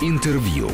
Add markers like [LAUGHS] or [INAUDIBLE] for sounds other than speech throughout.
Интервью.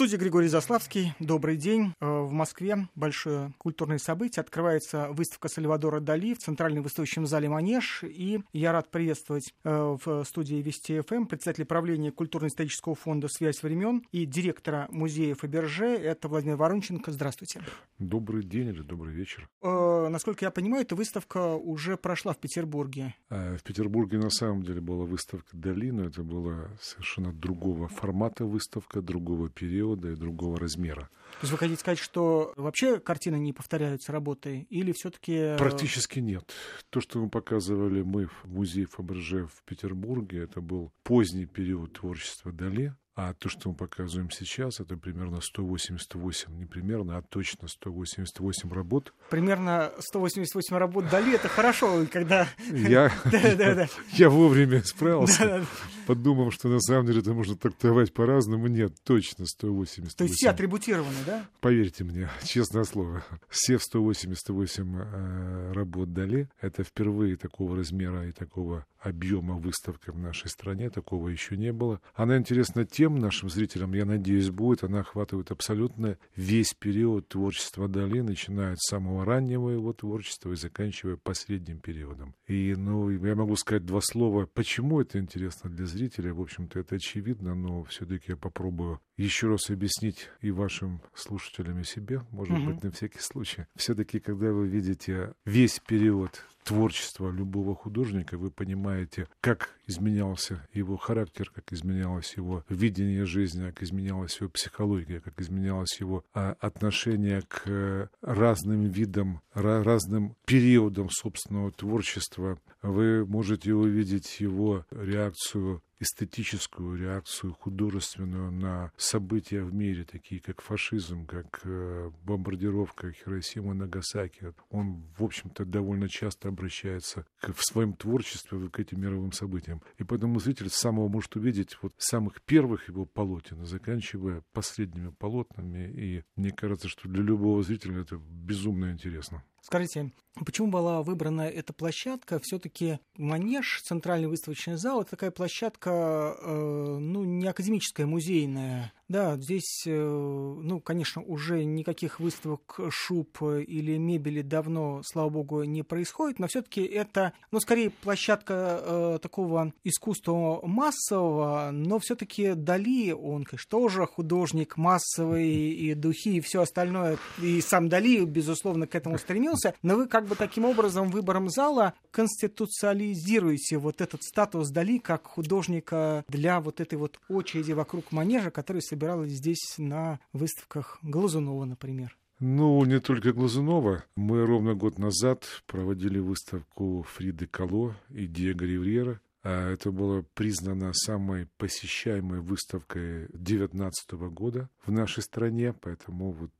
Студии Григорий Заславский. Добрый день. Э, в Москве большое культурное событие. Открывается выставка Сальвадора Дали в Центральном выставочном зале «Манеж». И я рад приветствовать э, в студии Вести ФМ председателя правления культурно-исторического фонда «Связь времен» и директора музея Фаберже. Это Владимир Воронченко. Здравствуйте. Добрый день или добрый вечер. Э, насколько я понимаю, эта выставка уже прошла в Петербурге. В Петербурге на самом деле была выставка Дали, но это была совершенно другого формата выставка, другого периода периода и другого размера. То есть вы хотите сказать, что вообще картины не повторяются работой или все-таки... Э, Практически нет. То, что мы показывали мы в музее Фаберже в Петербурге, это был поздний период творчества Дали. А то, что мы показываем сейчас, это примерно 188, не примерно, а точно 188 работ. Примерно 188 работ Дали, это хорошо, когда... Я, [LAUGHS] я вовремя справился, подумав, что на самом деле это можно трактовать по-разному. Нет, точно 188. То есть все атрибутированы, да? Поверьте мне, честное слово, все 188 э, работ Дали, это впервые такого размера и такого объема выставка в нашей стране, такого еще не было. Она интересна тем нашим зрителям, я надеюсь, будет, она охватывает абсолютно весь период творчества Дали, начиная с самого раннего его творчества и заканчивая последним периодом. И, ну, я могу сказать два слова, почему это интересно для зрителя, в общем-то, это очевидно, но все-таки я попробую еще раз объяснить и вашим слушателям, и себе, может угу. быть, на всякий случай. Все-таки, когда вы видите весь период творчества любого художника, вы понимаете, как изменялся его характер, как изменялось его видение жизни, как изменялась его психология, как изменялось его а, отношение к э, разным видам, разным периодам собственного творчества. Вы можете увидеть его реакцию эстетическую реакцию художественную на события в мире, такие как фашизм, как э, бомбардировка Хиросимы Нагасаки. Он, в общем-то, довольно часто обращается к, в своем творчестве к этим мировым событиям. И поэтому зритель самого может увидеть вот самых первых его полотен, заканчивая последними полотнами. И мне кажется, что для любого зрителя это безумно интересно. Скажите, почему была выбрана эта площадка? Все-таки Манеж, центральный выставочный зал, это такая площадка, э, ну, не академическая, музейная. Да, здесь, э, ну, конечно, уже никаких выставок шуб или мебели давно, слава богу, не происходит, но все-таки это, ну, скорее площадка э, такого искусства массового, но все-таки Дали, он, конечно, тоже художник массовый, и духи, и все остальное, и сам Дали, безусловно, к этому стремился, но вы как бы таким образом выбором зала конституциализируете вот этот статус Дали как художника для вот этой вот очереди вокруг манежа, который собиралась здесь на выставках Глазунова, например. Ну, не только Глазунова. Мы ровно год назад проводили выставку Фриды Кало и Диего Ривьера. А это было признано самой посещаемой выставкой 2019 года в нашей стране, поэтому вот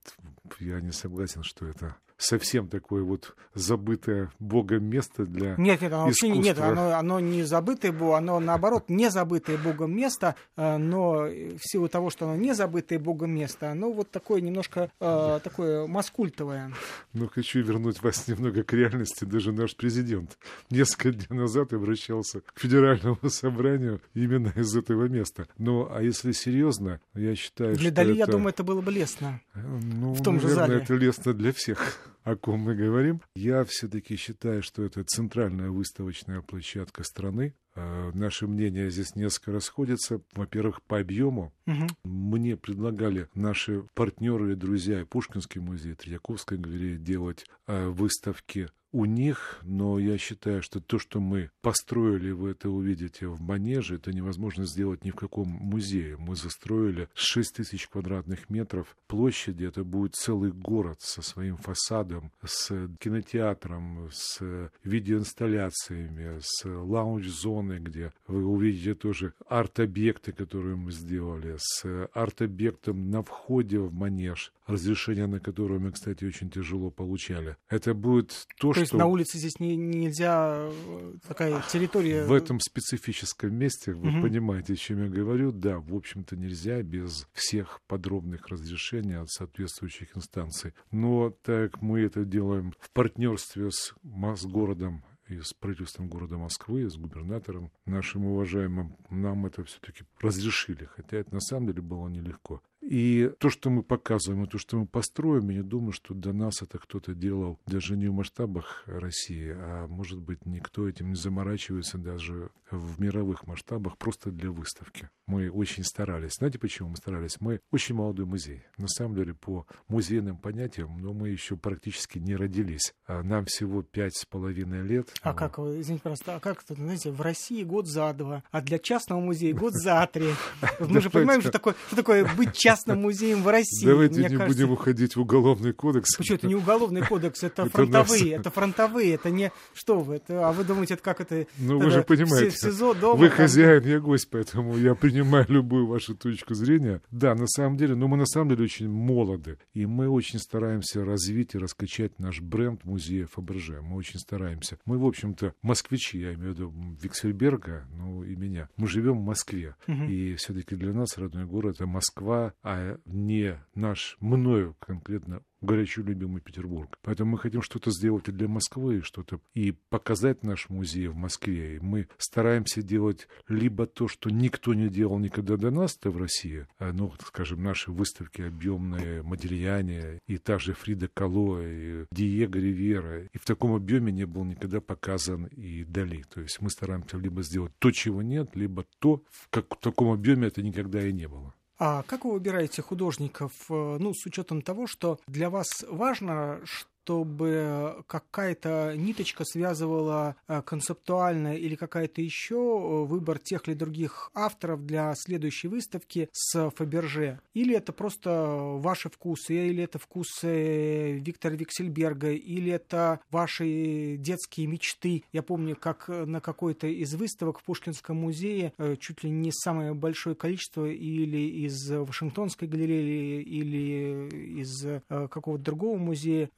я не согласен, что это совсем такое вот забытое Богом место для Нет, нет, оно искусства. вообще нет, оно, оно не забытое было, оно наоборот не забытое Богом место, э, но в силу того, что оно не забытое Богом место, оно вот такое немножко э, такое маскультовое. Ну, хочу вернуть вас немного к реальности. Даже наш президент несколько дней назад обращался к федеральному собранию именно из этого места. Ну, а если серьезно, я считаю, для что Дали, это... я думаю, это было бы лестно. Ну, в том наверное, же зале. это лестно для всех о ком мы говорим. Я все-таки считаю, что это центральная выставочная площадка страны. Э, наши мнения здесь несколько расходятся. Во-первых, по объему. Угу. Мне предлагали наши партнеры и друзья Пушкинский музей, Третьяковская галерея делать э, выставки у них, но я считаю, что то, что мы построили, вы это увидите в Манеже, это невозможно сделать ни в каком музее. Мы застроили 6 тысяч квадратных метров площади, это будет целый город со своим фасадом, с кинотеатром, с видеоинсталляциями, с лаунж-зоной, где вы увидите тоже арт-объекты, которые мы сделали, с арт-объектом на входе в Манеж, разрешение на которое мы, кстати, очень тяжело получали. Это будет то, то есть на улице здесь не, нельзя э, такая территория. В этом специфическом месте, вы угу. понимаете, о чем я говорю, да, в общем-то нельзя без всех подробных разрешений от соответствующих инстанций. Но так мы это делаем в партнерстве с Мосгородом и с правительством города Москвы, и с губернатором нашим уважаемым, нам это все-таки разрешили, хотя это на самом деле было нелегко. И то, что мы показываем, и то, что мы построим, я не думаю, что до нас это кто-то делал даже не в масштабах России, а может быть никто этим не заморачивается даже в мировых масштабах, просто для выставки. Мы очень старались. Знаете, почему мы старались? Мы очень молодой музей. На самом деле, по музейным понятиям, но мы еще практически не родились. А нам всего пять с половиной лет. А как вы, извините, просто, а как знаете, в России год за два, а для частного музея год за три. [LAUGHS] Мы же понимаем, что такое быть частным музеем в России. Давайте не будем уходить в уголовный кодекс. Почему это не уголовный кодекс, это фронтовые, это фронтовые, это не что вы, это, а вы думаете, это как это? Ну вы же понимаете, СИЗО, дома, вы хозяин, я гость, поэтому я принимаю любую вашу точку зрения. Да, на самом деле, но мы на самом деле очень молоды, и мы очень стараемся развить и раскачать наш бренд музея Фаберже. Мы очень стараемся. Мы, в общем-то, москвичи, я имею в виду Виксельберга, ну и меня. Мы живем в Москве, угу. и все-таки для нас родной город это Москва, а не наш, мною конкретно горячо любимый Петербург. Поэтому мы хотим что-то сделать и для Москвы, что-то и показать наш музей в Москве. И мы стараемся делать либо то, что никто не делал никогда до нас -то в России, а, ну, скажем, наши выставки объемные, Модельяне, и та же Фрида Кало, и Диего Ривера, и в таком объеме не был никогда показан и Дали. То есть мы стараемся либо сделать то, чего нет, либо то, в, как, в таком объеме это никогда и не было. А как вы выбираете художников, э, ну, с учетом того, что для вас важно, чтобы какая-то ниточка связывала э, концептуально или какая-то еще э, выбор тех или других авторов для следующей выставки с Фаберже? Или это просто ваши вкусы, или это вкусы Виктора Виксельберга, или это ваши детские мечты? Я помню, как на какой-то из выставок в Пушкинском музее э, чуть ли не самое большое количество или из Вашингтонской галереи, или из какого-то другого музея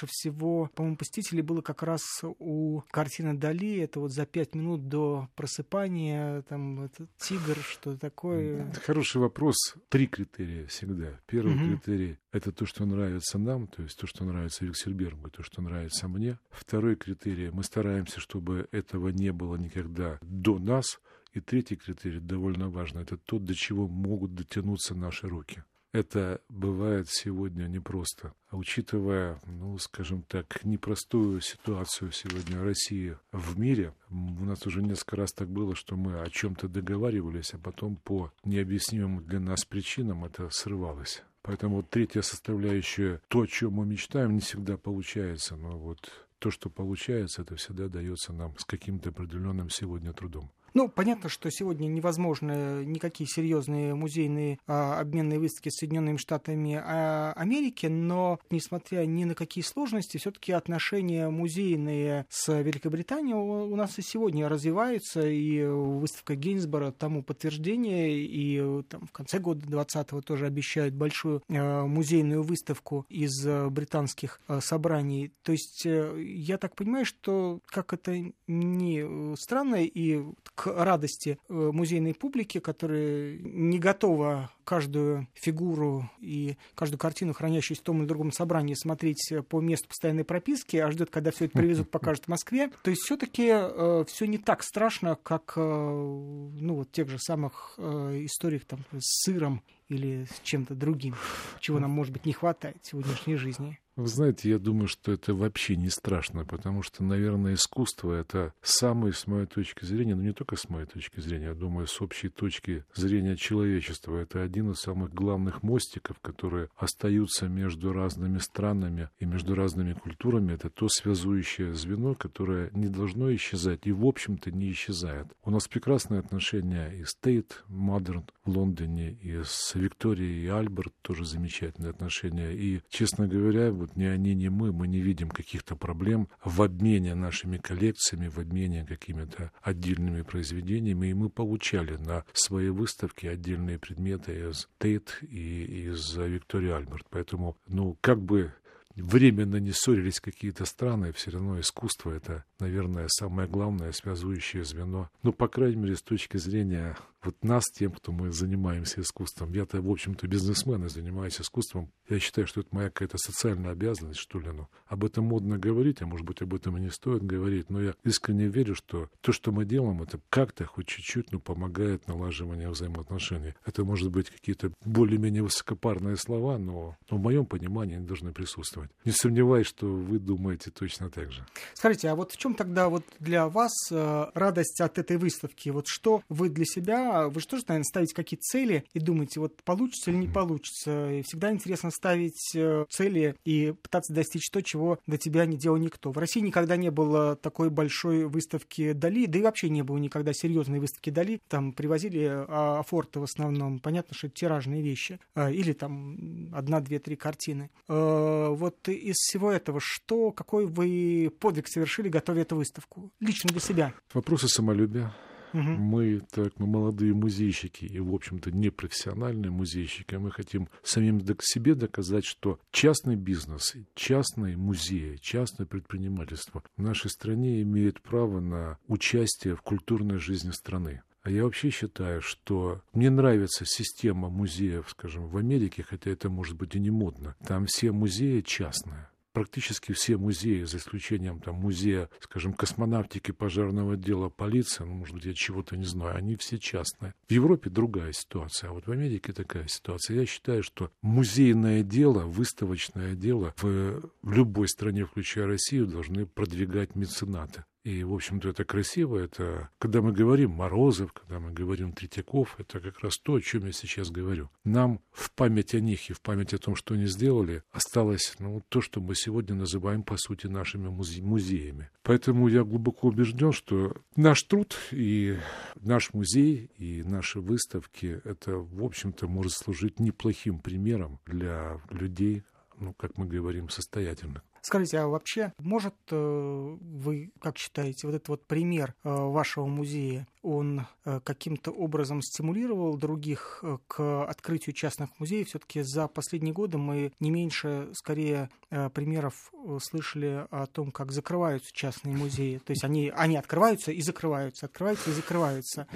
больше всего, по-моему, посетителей было как раз у картины Дали. Это вот за пять минут до просыпания, там, это тигр, что такое. Это хороший вопрос. Три критерия всегда. Первый угу. критерий — это то, что нравится нам, то есть то, что нравится Виксельбергу, то, что нравится мне. Второй критерий — мы стараемся, чтобы этого не было никогда до нас. И третий критерий, довольно важный, это то, до чего могут дотянуться наши руки. Это бывает сегодня непросто. А учитывая, ну, скажем так, непростую ситуацию сегодня России в мире, у нас уже несколько раз так было, что мы о чем-то договаривались, а потом по необъяснимым для нас причинам это срывалось. Поэтому вот третья составляющая, то, о чем мы мечтаем, не всегда получается. Но вот то, что получается, это всегда дается нам с каким-то определенным сегодня трудом. Ну, понятно, что сегодня невозможны никакие серьезные музейные а, обменные выставки с Соединенными Штатами а, Америки, но, несмотря ни на какие сложности, все-таки отношения музейные с Великобританией у, у нас и сегодня развиваются, и выставка Гейнсбора тому подтверждение, и там в конце года 20-го тоже обещают большую а, музейную выставку из а, британских а, собраний. То есть а, я так понимаю, что как это не странно, и к радости э, музейной публики, которая не готова каждую фигуру и каждую картину, хранящуюся в том или другом собрании, смотреть по месту постоянной прописки, а ждет, когда все это привезут, [LAUGHS] покажут в Москве. То есть все-таки э, все не так страшно, как э, ну, вот тех же самых э, историях там, с сыром или с чем-то другим, чего нам, может быть, не хватает в сегодняшней жизни. Вы знаете, я думаю, что это вообще не страшно, потому что, наверное, искусство — это самое, с моей точки зрения, но не только с моей точки зрения, я думаю, с общей точки зрения человечества, это один из самых главных мостиков, которые остаются между разными странами и между разными культурами. Это то связующее звено, которое не должно исчезать и, в общем-то, не исчезает. У нас прекрасные отношения и Тейт Модерн в Лондоне, и с Викторией и Альберт тоже замечательные отношения. И, честно говоря, вот ни они, ни мы, мы не видим каких-то проблем в обмене нашими коллекциями, в обмене какими-то отдельными произведениями. И мы получали на свои выставки отдельные предметы из Тейт и из Виктории Альберт. Поэтому, ну, как бы временно не ссорились какие-то страны, все равно искусство — это, наверное, самое главное связующее звено. Ну, по крайней мере, с точки зрения вот нас, тем, кто мы занимаемся искусством. Я-то, в общем-то, бизнесмен и занимаюсь искусством. Я считаю, что это моя какая-то социальная обязанность, что ли. Ну, об этом модно говорить, а может быть, об этом и не стоит говорить. Но я искренне верю, что то, что мы делаем, это как-то хоть чуть-чуть, ну, помогает налаживанию взаимоотношений. Это может быть какие-то более-менее высокопарные слова, но, но в моем понимании они должны присутствовать. Не сомневаюсь, что вы думаете точно так же. Скажите, а вот в чем тогда вот для вас э, радость от этой выставки? Вот что вы для себя, вы же тоже, наверное, ставите какие-то цели и думаете, вот получится или не получится. И всегда интересно ставить э, цели и пытаться достичь то, чего до тебя не делал никто. В России никогда не было такой большой выставки Дали, да и вообще не было никогда серьезной выставки Дали. Там привозили а, афорты в основном. Понятно, что это тиражные вещи. А, или там одна, две, три картины. А, вот из всего этого, что, какой вы подвиг совершили, готовя эту выставку? Лично для себя. Вопросы самолюбия. Угу. Мы, так, мы молодые музейщики и, в общем-то, непрофессиональные музейщики. Мы хотим самим себе доказать, что частный бизнес, частные музеи, частное предпринимательство в нашей стране имеет право на участие в культурной жизни страны. А я вообще считаю, что мне нравится система музеев, скажем, в Америке, хотя это может быть и не модно. Там все музеи частные практически все музеи, за исключением там, музея, скажем, космонавтики, пожарного дела, полиции, ну, может быть, я чего-то не знаю, они все частные. В Европе другая ситуация, а вот в Америке такая ситуация. Я считаю, что музейное дело, выставочное дело в, в любой стране, включая Россию, должны продвигать меценаты. И, в общем-то, это красиво. Это, когда мы говорим Морозов, когда мы говорим Третьяков, это как раз то, о чем я сейчас говорю. Нам в память о них и в память о том, что они сделали, осталось ну, то, что мы сегодня называем, по сути, нашими музе- музеями. Поэтому я глубоко убежден, что наш труд и наш музей, и наши выставки, это, в общем-то, может служить неплохим примером для людей, ну, как мы говорим, состоятельных. Скажите, а вообще может э, вы, как считаете, вот этот вот пример э, вашего музея, он э, каким-то образом стимулировал других к открытию частных музеев? Все-таки за последние годы мы не меньше, скорее, примеров слышали о том, как закрываются частные музеи. То есть они, они открываются и закрываются, открываются и закрываются.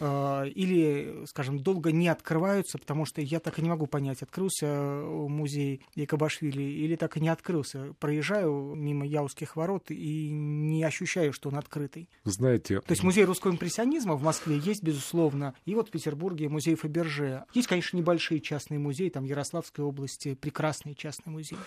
Или, скажем, долго не открываются, потому что я так и не могу понять, открылся музей Якобашвили или так и не открылся проезжаю мимо Яузских ворот и не ощущаю, что он открытый. Знаете... То есть музей русского импрессионизма в Москве есть, безусловно, и вот в Петербурге музей Фаберже. Есть, конечно, небольшие частные музеи, там Ярославской области прекрасный частный музей.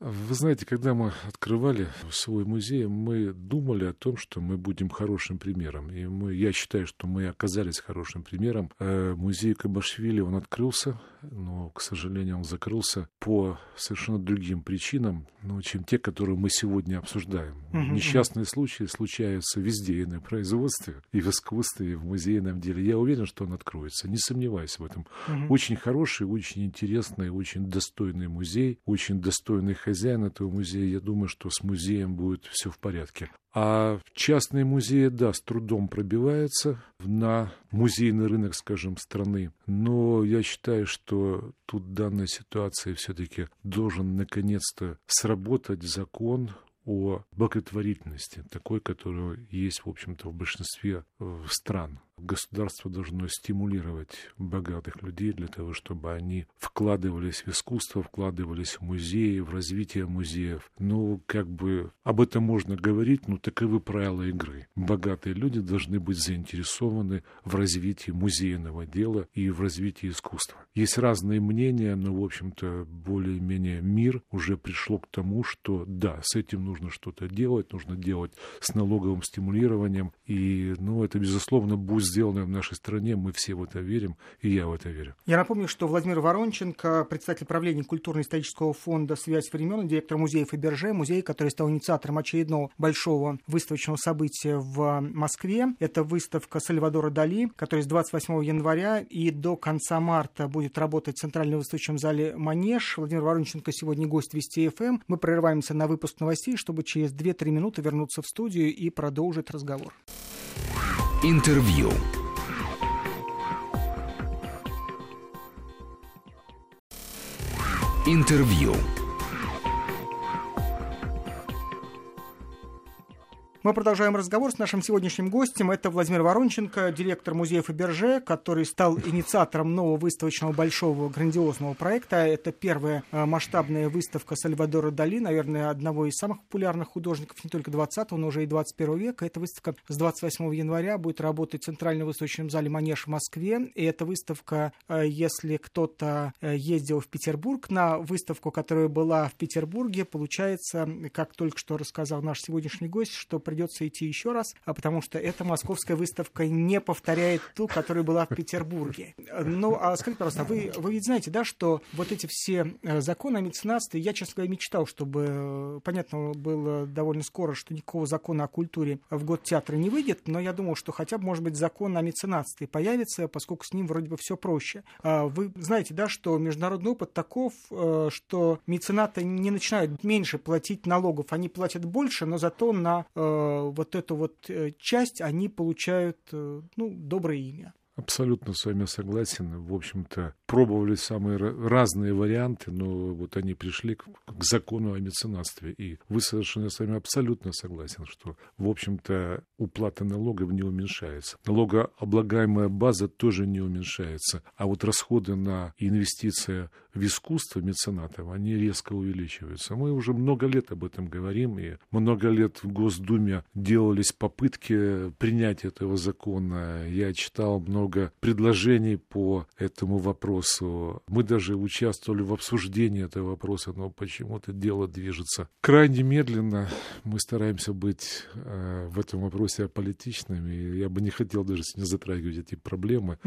Вы знаете, когда мы открывали свой музей, мы думали о том, что мы будем хорошим примером. И мы, я считаю, что мы оказались хорошим примером. Э, музей Кабашвили, он открылся, но, к сожалению, он закрылся по совершенно другим причинам, ну, чем те, которые мы сегодня обсуждаем. Uh-huh. Несчастные случаи случаются везде, и на производстве, и в искусстве, и в музейном деле. Я уверен, что он откроется, не сомневаюсь в этом. Uh-huh. Очень хороший, очень интересный, очень достойный музей, очень достойный хозяин этого музея, я думаю, что с музеем будет все в порядке. А частные музеи, да, с трудом пробиваются на музейный рынок, скажем, страны. Но я считаю, что тут в данной ситуации все-таки должен наконец-то сработать закон о благотворительности, такой, который есть, в общем-то, в большинстве э, стран. Государство должно стимулировать богатых людей для того, чтобы они вкладывались в искусство, вкладывались в музеи, в развитие музеев. Ну, как бы об этом можно говорить, но таковы правила игры. Богатые люди должны быть заинтересованы в развитии музейного дела и в развитии искусства. Есть разные мнения, но, в общем-то, более-менее мир уже пришло к тому, что да, с этим нужно что-то делать, нужно делать с налоговым стимулированием, и, ну, это, безусловно, будет сделанное в нашей стране, мы все в это верим, и я в это верю. Я напомню, что Владимир Воронченко, председатель правления культурно-исторического фонда «Связь времен», директор музея Фаберже, музей, который стал инициатором очередного большого выставочного события в Москве. Это выставка Сальвадора Дали, которая с 28 января и до конца марта будет работать в Центральном выставочном зале «Манеж». Владимир Воронченко сегодня гость Вести ФМ. Мы прерываемся на выпуск новостей, чтобы через 2-3 минуты вернуться в студию и продолжить разговор. Интервью. Интервью. Мы продолжаем разговор с нашим сегодняшним гостем. Это Владимир Воронченко, директор музея Фаберже, который стал инициатором нового выставочного большого грандиозного проекта. Это первая э, масштабная выставка Сальвадора Дали, наверное, одного из самых популярных художников не только 20 но уже и 21 века. Эта выставка с 28 января будет работать в Центральном выставочном зале «Манеж» в Москве. И эта выставка, э, если кто-то э, ездил в Петербург на выставку, которая была в Петербурге, получается, как только что рассказал наш сегодняшний гость, что придется идти еще раз, а потому что эта московская выставка не повторяет ту, которая была в Петербурге. Ну, а скажите, пожалуйста, вы, вы ведь знаете, да, что вот эти все э, законы о меценатстве, я, честно говоря, мечтал, чтобы, э, понятно, было довольно скоро, что никакого закона о культуре в год театра не выйдет, но я думал, что хотя бы, может быть, закон о меценатстве появится, поскольку с ним вроде бы все проще. А вы знаете, да, что международный опыт таков, э, что меценаты не начинают меньше платить налогов, они платят больше, но зато на вот эту вот э, часть они получают, э, ну, доброе имя. Абсолютно с вами согласен. В общем-то, пробовали самые разные варианты, но вот они пришли к, закону о меценатстве. И вы совершенно с вами абсолютно согласен, что, в общем-то, уплата налогов не уменьшается. Налогооблагаемая база тоже не уменьшается. А вот расходы на инвестиции в искусство меценатов, они резко увеличиваются. Мы уже много лет об этом говорим, и много лет в Госдуме делались попытки принять этого закона. Я читал много предложений по этому вопросу. Мы даже участвовали в обсуждении этого вопроса, но почему-то дело движется крайне медленно. Мы стараемся быть э, в этом вопросе аполитичными. Я бы не хотел даже не затрагивать эти проблемы,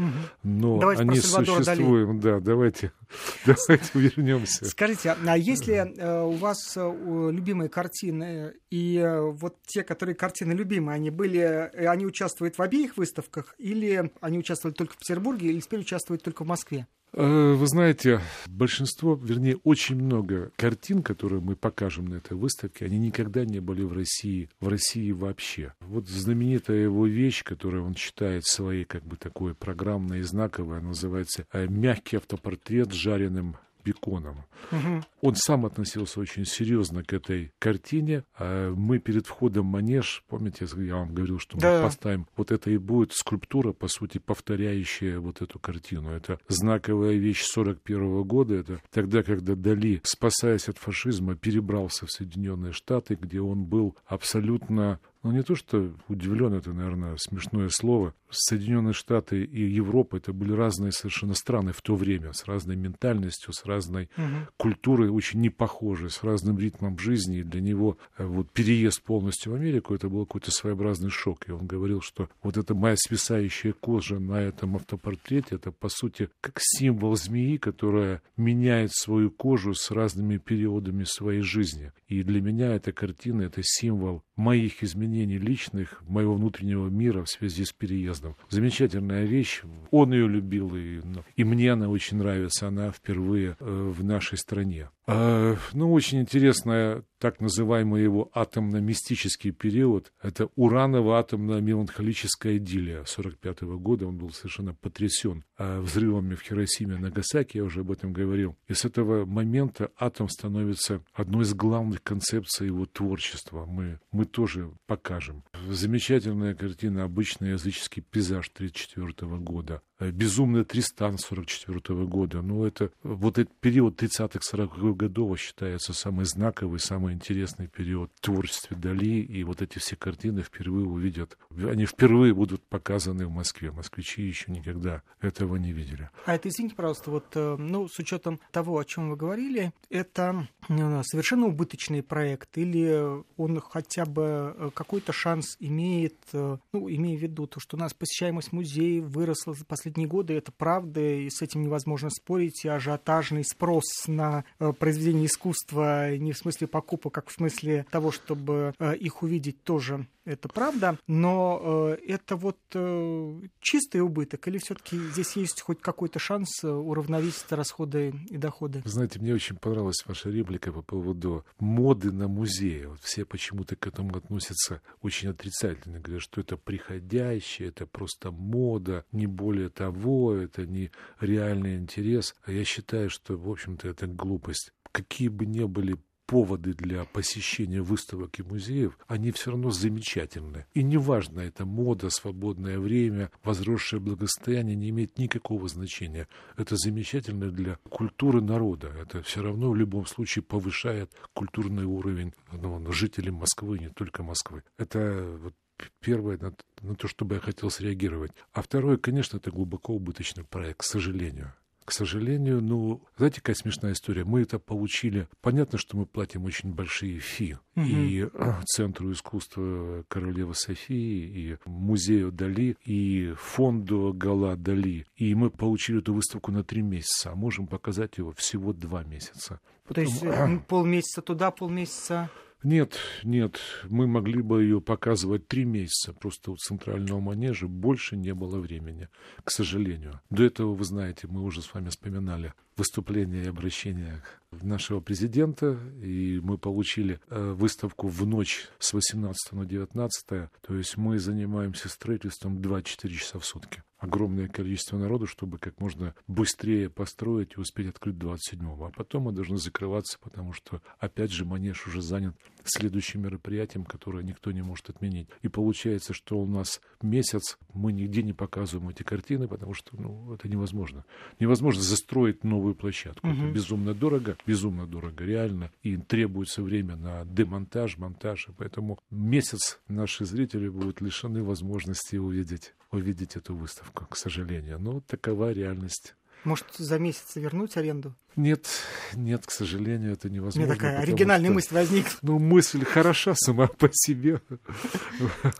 но давайте они существуют. Да, давайте [LAUGHS] Давайте вернемся. Скажите, а если э, у вас э, любимые картины, и э, вот те, которые картины любимые, они были, они участвуют в обеих выставках, или они участвовали только в Петербурге, или теперь участвуют только в Москве? Вы знаете, большинство, вернее, очень много картин, которые мы покажем на этой выставке, они никогда не были в России, в России вообще. Вот знаменитая его вещь, которую он считает своей, как бы такой программной и знаковой, называется «Мягкий автопортрет с жареным беконом. Угу. Он сам относился очень серьезно к этой картине. А мы перед входом в манеж, помните, я вам говорил, что да. мы поставим, вот это и будет скульптура, по сути, повторяющая вот эту картину. Это знаковая вещь 41 года. Это тогда, когда Дали, спасаясь от фашизма, перебрался в Соединенные Штаты, где он был абсолютно ну, не то, что удивлен, это, наверное, смешное слово. Соединенные Штаты и Европа это были разные совершенно страны в то время, с разной ментальностью, с разной угу. культурой, очень не похожей, с разным ритмом жизни. И для него э, вот переезд полностью в Америку это был какой-то своеобразный шок. И он говорил, что вот эта моя свисающая кожа на этом автопортрете, это, по сути, как символ змеи, которая меняет свою кожу с разными периодами своей жизни. И для меня эта картина — это символ моих изменений личных, моего внутреннего мира в связи с переездом. Замечательная вещь. Он ее любил, и, ну, и мне она очень нравится. Она впервые э, в нашей стране. Э, ну, очень интересная так называемый его атомно-мистический период. Это ураново-атомно-меланхолическая идиллия 45 -го года. Он был совершенно потрясен э, взрывами в Хиросиме и Нагасаки, я уже об этом говорил. И с этого момента атом становится одной из главных концепций его творчества. Мы, мы тоже покажем. Замечательная картина «Обычный языческий пейзаж» 1934 года. Э, «Безумный Тристан» 1944 года. Ну, это вот этот период 30-40-х годов считается самый знаковый, самый интересный период в творчестве Дали. И вот эти все картины впервые увидят. Они впервые будут показаны в Москве. Москвичи еще никогда этого не видели. А это, извините, пожалуйста, вот, э, ну, с учетом того, о чем вы говорили, это э, совершенно убыточный проект или он хотя бы какой-то шанс имеет, ну, имея в виду то, что у нас посещаемость музеев выросла за последние годы, это правда, и с этим невозможно спорить, и ажиотажный спрос на э, произведения искусства не в смысле покупок, как в смысле того, чтобы э, их увидеть тоже это правда, но э, это вот э, чистый убыток или все-таки здесь есть хоть какой-то шанс э, уравновесить расходы и доходы? Знаете, мне очень понравилась ваша реплика по поводу моды на музеи. Вот все почему-то к этому относятся очень отрицательно, говорят, что это приходящее, это просто мода, не более того, это не реальный интерес. А я считаю, что, в общем-то, это глупость. Какие бы ни были поводы для посещения выставок и музеев, они все равно замечательны. И неважно, это мода, свободное время, возросшее благосостояние не имеет никакого значения. Это замечательно для культуры народа. Это все равно в любом случае повышает культурный уровень ну, жителей Москвы, не только Москвы. Это вот первое на, то, чтобы я хотел среагировать. А второе, конечно, это глубоко убыточный проект, к сожалению. К сожалению, ну, знаете, какая смешная история? Мы это получили. Понятно, что мы платим очень большие фи. Угу. И Центру искусства Королевы Софии, и Музею Дали, и Фонду Гала Дали. И мы получили эту выставку на три месяца, а можем показать его всего два месяца. Потом... То есть э, [CLEARS THROAT] полмесяца туда, полмесяца нет, нет, мы могли бы ее показывать три месяца, просто у центрального манежа больше не было времени, к сожалению. До этого, вы знаете, мы уже с вами вспоминали выступление и обращение нашего президента, и мы получили э, выставку в ночь с 18 на 19, то есть мы занимаемся строительством 2-4 часа в сутки огромное количество народу, чтобы как можно быстрее построить и успеть открыть 27-го. А потом мы должны закрываться, потому что, опять же, манеж уже занят следующим мероприятием, которое никто не может отменить. И получается, что у нас месяц мы нигде не показываем эти картины, потому что ну, это невозможно. Невозможно застроить новую площадку. Угу. Это безумно дорого, безумно дорого, реально. И требуется время на демонтаж, монтаж. И поэтому месяц наши зрители будут лишены возможности увидеть увидеть эту выставку, к сожалению. Но такова реальность. Может, за месяц вернуть аренду? Нет, нет, к сожалению, это невозможно. Мне такая оригинальная что, мысль возникла. Ну, мысль хороша сама по себе. [LAUGHS]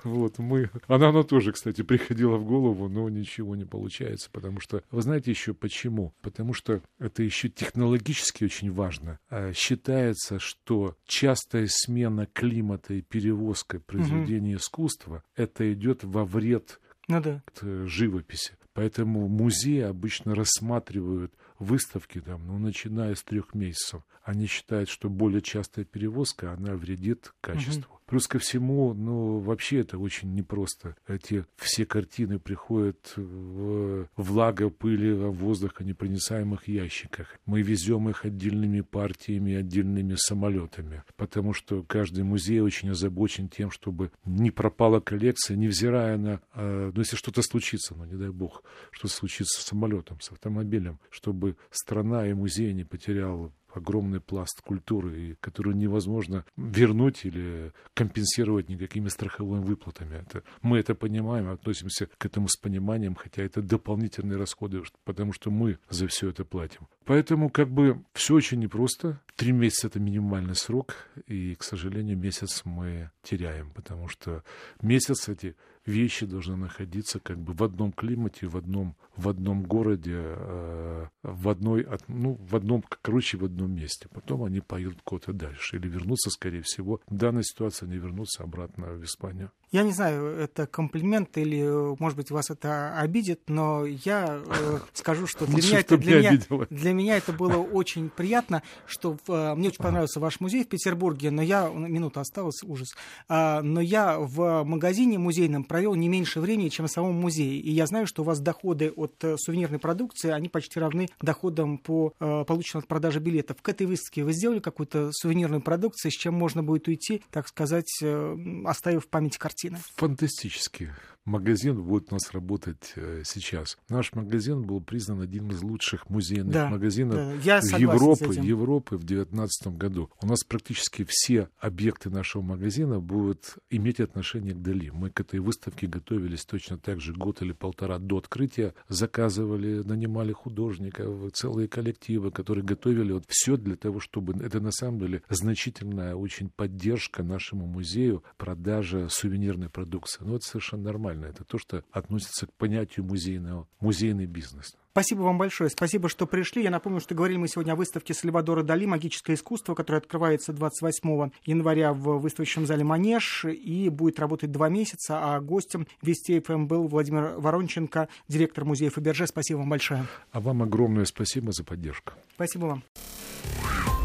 Вот, мы... Она, она тоже, кстати, приходила в голову, но ничего не получается, потому что... Вы знаете еще почему? Потому что это еще технологически очень важно. А считается, что частая смена климата и перевозка произведения искусства, это идет во вред ну, да. живописи. Поэтому музеи обычно рассматривают выставки, там, ну, начиная с трех месяцев. Они считают, что более частая перевозка, она вредит качеству. Угу. Плюс ко всему, ну, вообще это очень непросто. Эти все картины приходят в влага, пыли, в воздухонепроницаемых ящиках. Мы везем их отдельными партиями, отдельными самолетами, потому что каждый музей очень озабочен тем, чтобы не пропала коллекция, невзирая на... Э, ну, если что-то случится, ну, не дай бог, что случится с самолетом, с автомобилем, чтобы страна и музей не потерял огромный пласт культуры, и которую невозможно вернуть или компенсировать никакими страховыми выплатами. Это, мы это понимаем, относимся к этому с пониманием, хотя это дополнительные расходы, потому что мы за все это платим. Поэтому как бы все очень непросто. Три месяца это минимальный срок, и, к сожалению, месяц мы теряем, потому что месяц эти вещи должны находиться как бы в одном климате, в одном, в одном городе, э, в одной, ну, в одном, короче, в одном месте. Потом они поедут куда-то дальше или вернутся, скорее всего. В данной ситуации они вернутся обратно в Испанию. Я не знаю, это комплимент или, может быть, вас это обидит, но я э, [LAUGHS] скажу, что для меня, это, для, меня, для меня это было очень приятно, что э, мне очень понравился ваш музей в Петербурге, но я, минута осталась, ужас, а, но я в магазине музейном провел не меньше времени, чем в самом музее, и я знаю, что у вас доходы от э, сувенирной продукции, они почти равны доходам по э, полученным от продажи билетов. К этой выставке вы сделали какую-то сувенирную продукцию, с чем можно будет уйти, так сказать, э, оставив в памяти картина. Фантастически магазин будет у нас работать э, сейчас. Наш магазин был признан одним из лучших музейных да, магазинов да, я Европы, Европы в 2019 году. У нас практически все объекты нашего магазина будут иметь отношение к Дали. Мы к этой выставке готовились точно так же год или полтора до открытия. Заказывали, нанимали художников, целые коллективы, которые готовили вот все для того, чтобы... Это на самом деле значительная очень поддержка нашему музею, продажа сувенирной продукции. Ну, это совершенно нормально нормально. Это то, что относится к понятию музейного, музейный бизнес. Спасибо вам большое. Спасибо, что пришли. Я напомню, что говорили мы сегодня о выставке Сальвадора Дали «Магическое искусство», которая открывается 28 января в выставочном зале «Манеж» и будет работать два месяца. А гостем Вести ФМ был Владимир Воронченко, директор музея Фаберже. Спасибо вам большое. А вам огромное спасибо за поддержку. Спасибо вам.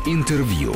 Интервью.